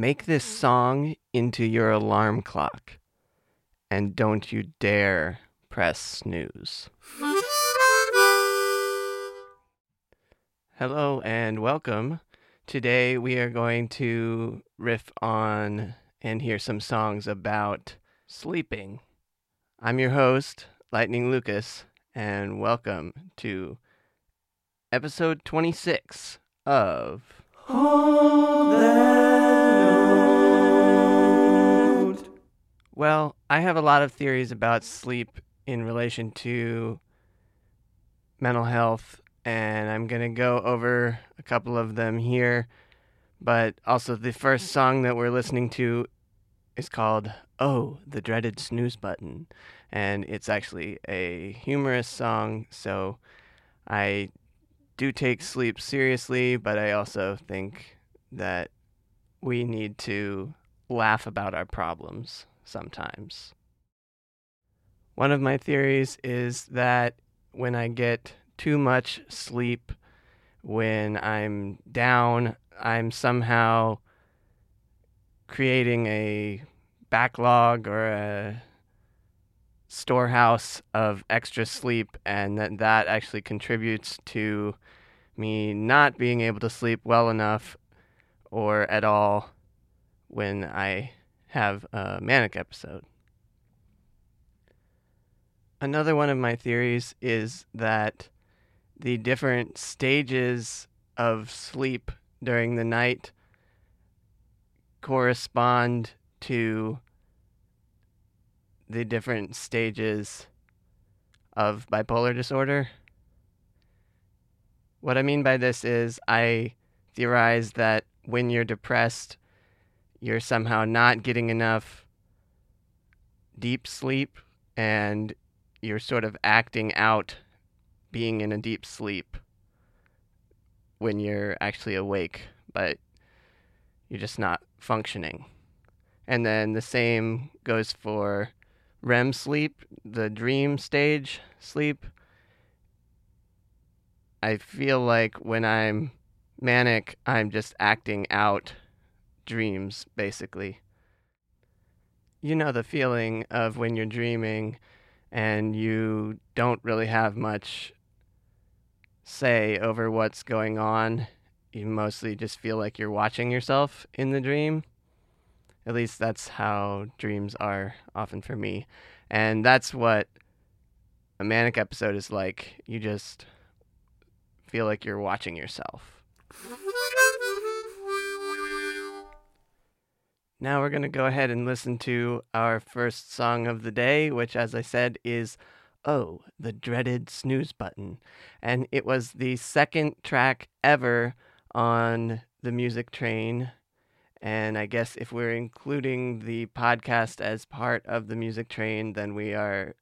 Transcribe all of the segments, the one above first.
Make this song into your alarm clock, and don't you dare press snooze. Hello and welcome. Today we are going to riff on and hear some songs about sleeping. I'm your host, Lightning Lucas, and welcome to episode 26 of Well, I have a lot of theories about sleep in relation to mental health, and I'm going to go over a couple of them here. But also, the first song that we're listening to is called Oh, the Dreaded Snooze Button. And it's actually a humorous song, so I do take sleep seriously, but I also think that we need to laugh about our problems sometimes. One of my theories is that when I get too much sleep, when I'm down, I'm somehow creating a backlog or a storehouse of extra sleep, and that, that actually contributes to me not being able to sleep well enough or at all when I have a manic episode. Another one of my theories is that the different stages of sleep during the night correspond to the different stages of bipolar disorder. What I mean by this is, I theorize that when you're depressed, you're somehow not getting enough deep sleep and you're sort of acting out being in a deep sleep when you're actually awake, but you're just not functioning. And then the same goes for REM sleep, the dream stage sleep. I feel like when I'm manic, I'm just acting out dreams, basically. You know the feeling of when you're dreaming and you don't really have much say over what's going on. You mostly just feel like you're watching yourself in the dream. At least that's how dreams are often for me. And that's what a manic episode is like. You just feel like you're watching yourself. Now we're going to go ahead and listen to our first song of the day, which, as I said, is Oh, the Dreaded Snooze Button. And it was the second track ever on the music train. And I guess if we're including the podcast as part of the music train, then we are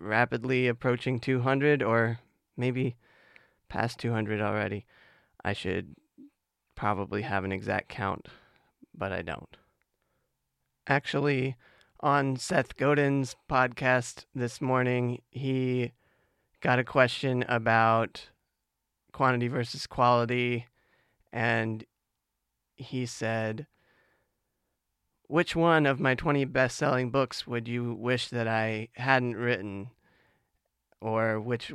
rapidly approaching 200 or maybe past 200 already. I should probably have an exact count, but I don't actually on Seth Godin's podcast this morning, he got a question about quantity versus quality, and he said, Which one of my 20 best selling books would you wish that I hadn't written? Or which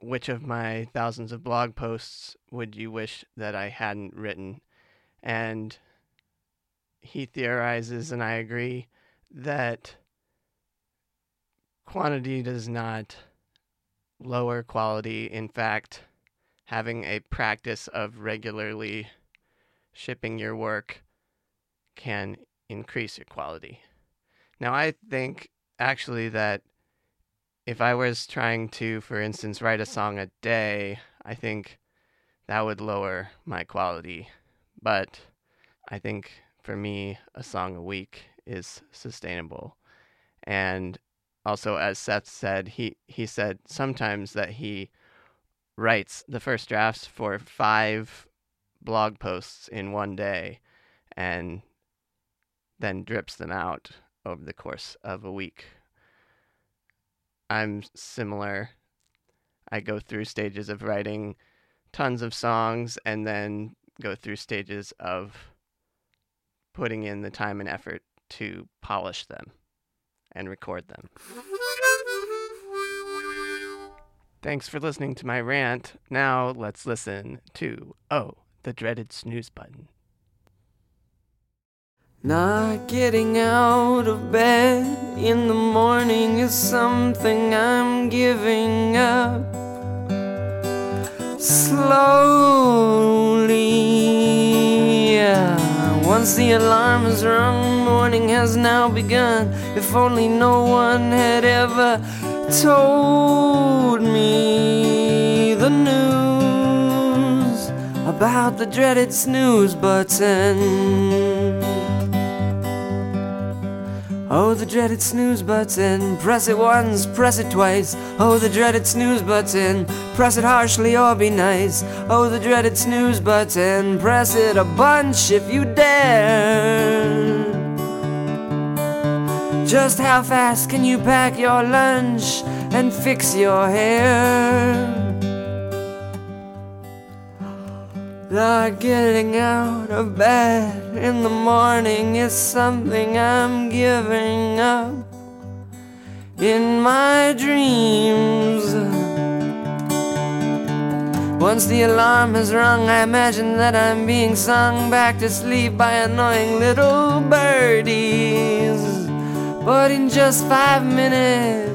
which of my thousands of blog posts would you wish that I hadn't written? And he theorizes, and I agree, that quantity does not lower quality. In fact, having a practice of regularly shipping your work can increase your quality. Now, I think actually that if I was trying to, for instance, write a song a day, I think that would lower my quality. But I think for me, a song a week is sustainable. And also, as Seth said, he, he said sometimes that he writes the first drafts for five blog posts in one day and then drips them out over the course of a week. I'm similar. I go through stages of writing tons of songs and then go through stages of putting in the time and effort to polish them and record them. Thanks for listening to my rant. Now let's listen to Oh, the dreaded snooze button. Not getting out of bed in the morning is something I'm giving up. Slowly. Once the alarm is rung, morning has now begun. If only no one had ever told me the news about the dreaded snooze button. Oh, the dreaded snooze button. Press it once, press it twice. Oh, the dreaded snooze button. Press it harshly or be nice. Oh, the dreaded snooze button. Press it a bunch if you dare. Just how fast can you pack your lunch and fix your hair? Not getting out of bed in the morning is something I'm giving up in my dreams. Once the alarm has rung, I imagine that I'm being sung back to sleep by annoying little birdies. But in just five minutes,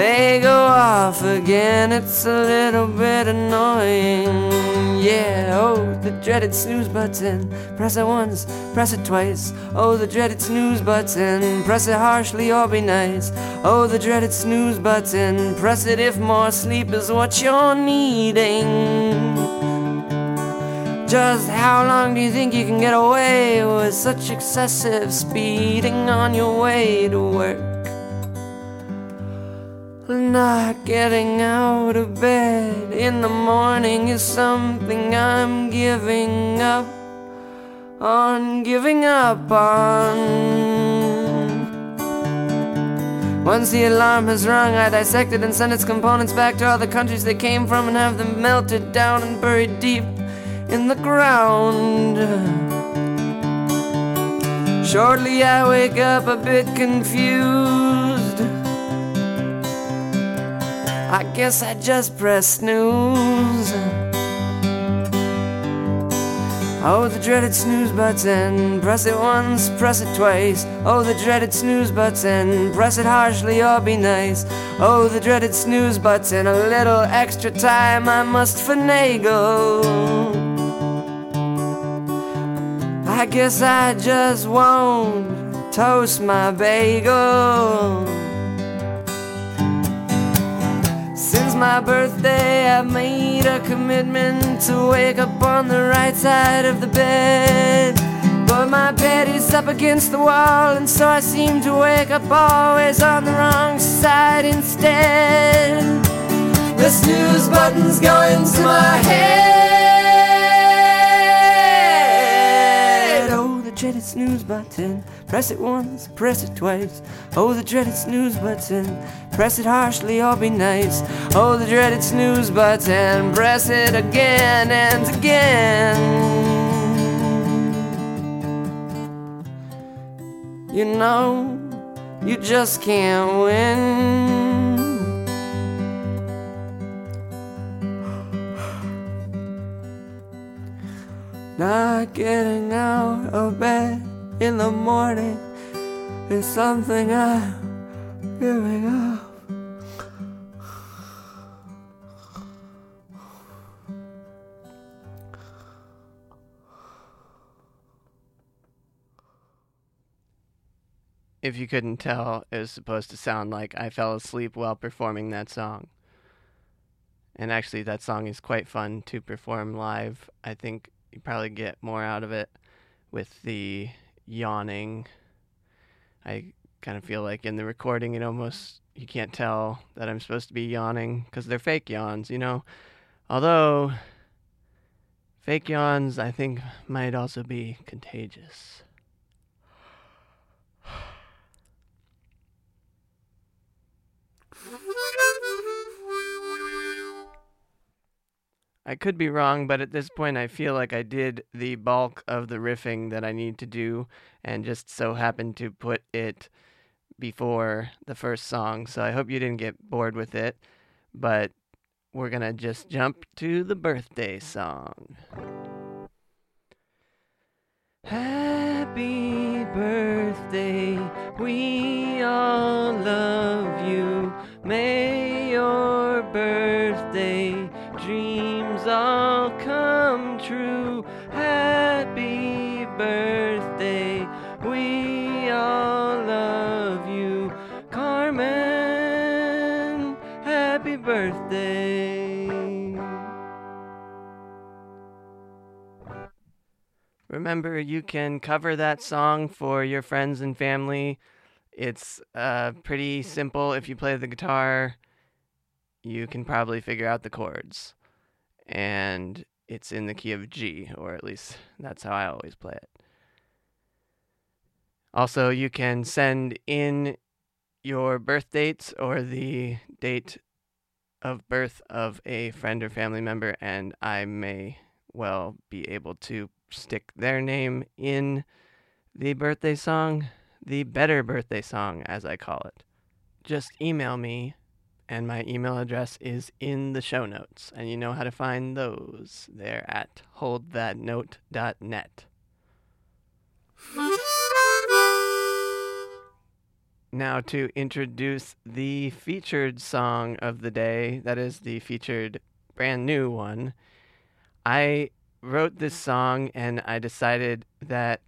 they go off again. It's a little bit annoying. Yeah, oh, the dreaded snooze button. Press it once, press it twice. Oh, the dreaded snooze button. Press it harshly or be nice. Oh, the dreaded snooze button. Press it if more sleep is what you're needing. Just how long do you think you can get away with such excessive speeding on your way to work? Not getting out of bed in the morning is something I'm giving up on, giving up on. Once the alarm has rung, I dissect it and send its components back to all the countries they came from and have them melted down and buried deep in the ground. Shortly, I wake up a bit confused. I guess I just press snooze. Oh, the dreaded snooze button. Press it once, press it twice. Oh, the dreaded snooze button. Press it harshly or be nice. Oh, the dreaded snooze button. A little extra time I must finagle. I guess I just won't toast my bagel. My birthday, I've made a commitment to wake up on the right side of the bed. But my bed is up against the wall, and so I seem to wake up always on the wrong side instead. The snooze button's going to my head. Dreaded snooze button. Press it once, press it twice. Oh, the dreaded snooze button. Press it harshly or be nice. Oh, the dreaded snooze button. Press it again and again. You know, you just can't win. Not getting out of bed in the morning is something I'm giving up. If you couldn't tell, it was supposed to sound like I fell asleep while performing that song. And actually, that song is quite fun to perform live. I think you probably get more out of it with the yawning. I kind of feel like in the recording, it almost you can't tell that I'm supposed to be yawning because they're fake yawns, you know. Although fake yawns, I think, might also be contagious. I could be wrong, but at this point, I feel like I did the bulk of the riffing that I need to do, and just so happened to put it before the first song. So I hope you didn't get bored with it, but we're gonna just jump to the birthday song. Happy birthday, we all love you. May your birthday true. Happy birthday, we all love you. Carmen, happy birthday. Remember, you can cover that song for your friends and family. It's uh, pretty simple. If you play the guitar, you can probably figure out the chords. And it's in the key of G, or at least that's how I always play it. Also, you can send in your birth dates or the date of birth of a friend or family member, and I may well be able to stick their name in the birthday song, the better birthday song, as I call it. Just email me, and my email address is in the show notes, and you know how to find those. They're at holdthatnote.net. Now, to introduce the featured song of the day, that is the featured brand new one, I wrote this song and I decided that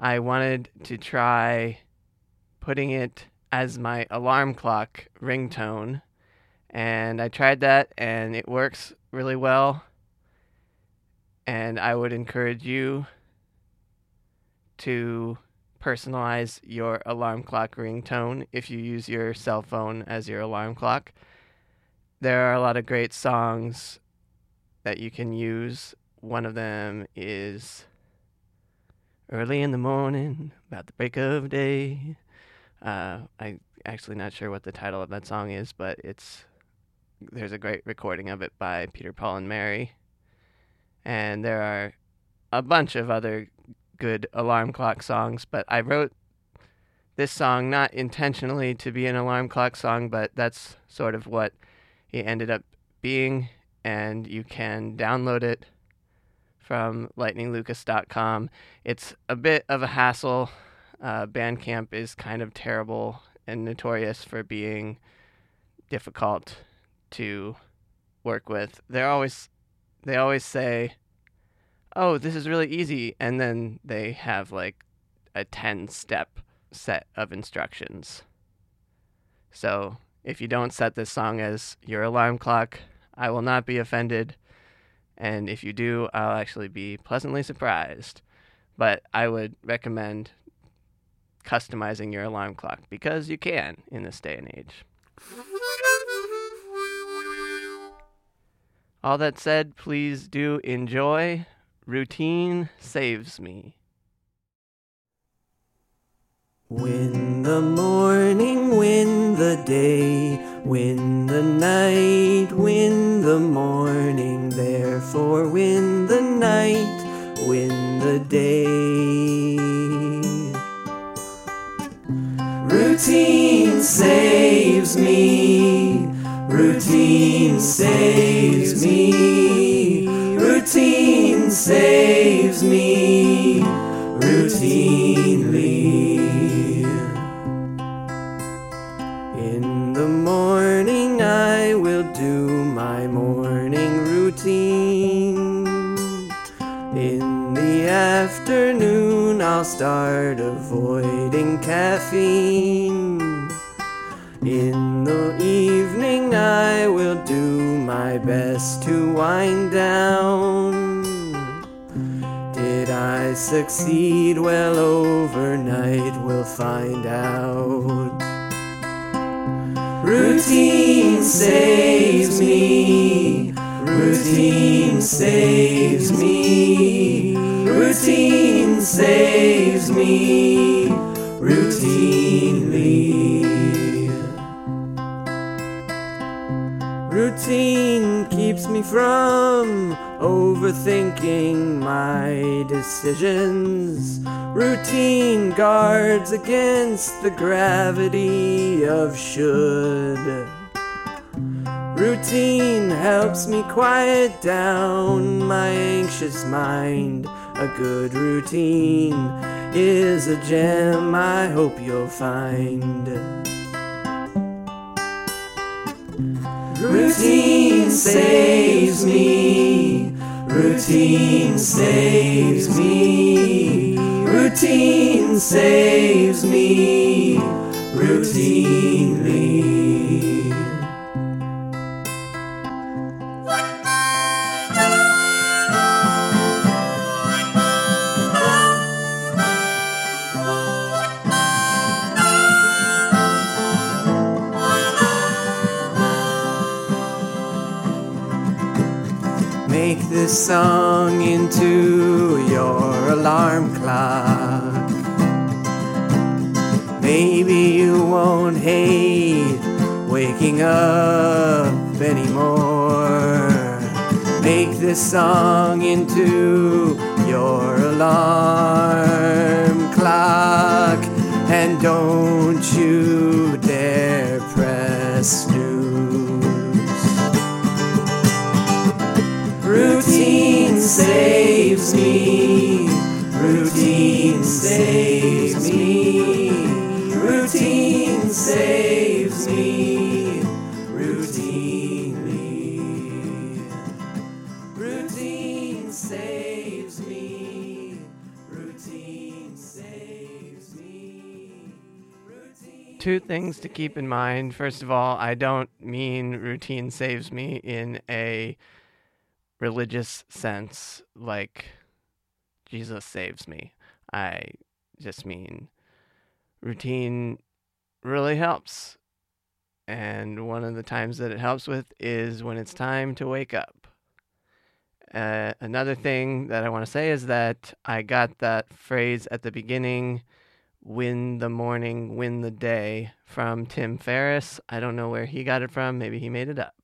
I wanted to try putting it as my alarm clock ringtone. And I tried that and it works really well. And I would encourage you to personalize your alarm clock ringtone if you use your cell phone as your alarm clock. There are a lot of great songs that you can use. One of them is Early in the Morning, about the break of day. Uh, I actually not sure what the title of that song is, but it's there's a great recording of it by Peter Paul and Mary. And there are a bunch of other good alarm clock songs, but I wrote this song not intentionally to be an alarm clock song, but that's sort of what it ended up being. And you can download it from lightninglucas.com. It's a bit of a hassle. Uh, Bandcamp is kind of terrible and notorious for being difficult to work with. They're always they always say oh, this is really easy. And then they have like a 10 step set of instructions. So if you don't set this song as your alarm clock, I will not be offended. And if you do, I'll actually be pleasantly surprised. But I would recommend customizing your alarm clock because you can in this day and age. All that said, please do enjoy Routine saves me. Win the morning, win the day, win the night, win the morning, therefore win the night, win the day. Routine saves routine saves me, routine saves me routinely. Do my best to wind down. Did I succeed? Well, overnight we'll find out. Routine saves me. Routine saves me. Routine saves me. Routinely. Routine keeps me from overthinking my decisions. Routine guards against the gravity of should. Routine helps me quiet down my anxious mind. A good routine is a gem I hope you'll find. Routine saves me. Routine saves me. Routine saves me. Routinely. Song into your alarm clock. Maybe you won't hate waking up anymore. Make this song into your alarm clock. And don't you dare press snooze. Routine saves me. Routine saves me. Routine saves me. Routinely. Routine saves me. Routine saves me. Routine. Two things to keep in mind. First of all, I don't mean routine saves me in a religious sense, like Jesus saves me. I just mean routine really helps. And one of the times that it helps with is when it's time to wake up. Uh, another thing that I want to say is that I got that phrase at the beginning win the morning, win the day from Tim Ferriss. I don't know where he got it from. Maybe he made it up.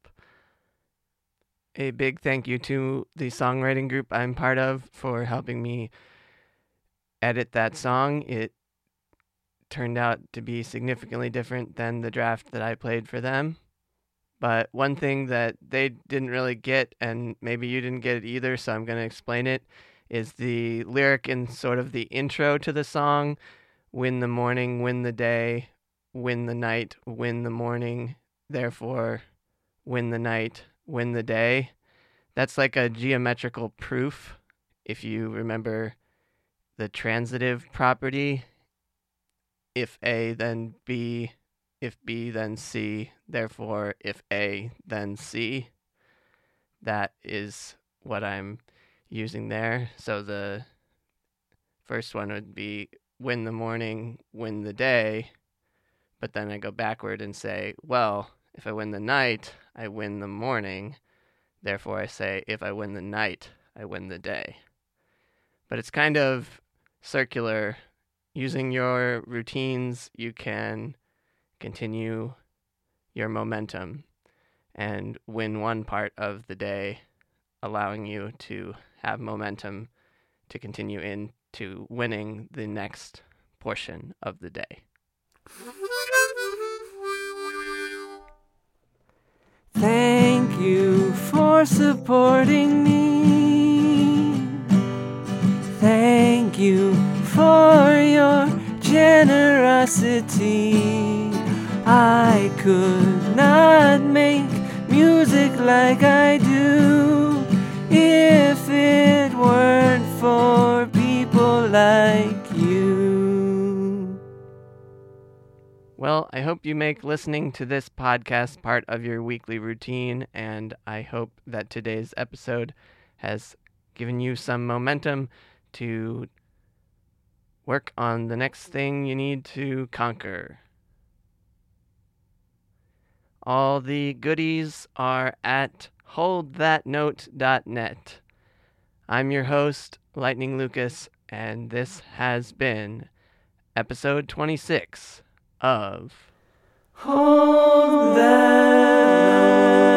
A big thank you to the songwriting group I'm part of for helping me edit that song. It turned out to be significantly different than the draft that I played for them. But one thing that they didn't really get, and maybe you didn't get it either, so I'm going to explain it, is the lyric in sort of the intro to the song win the morning, win the day, win the night, win the morning, therefore win the night, win the day. That's like a geometrical proof. If you remember the transitive property, if A, then B, if B, then C, therefore if A, then C. That is what I'm using there. So the first one would be win the morning, win the day. But then I go backward and say, well, if I win the night, I win the morning. Therefore, I say, if I win the night, I win the day. But it's kind of circular. Using your routines, you can continue your momentum and win one part of the day, allowing you to have momentum to continue into winning the next portion of the day. For supporting me. Thank you for your generosity. I could not make music like I do if it weren't for people like you. Well, I hope you make listening to this podcast part of your weekly routine, and I hope that today's episode has given you some momentum to work on the next thing you need to conquer. All the goodies are at holdthatnote.net. I'm your host, Lightning Lucas, and this has been episode 26 of Hold that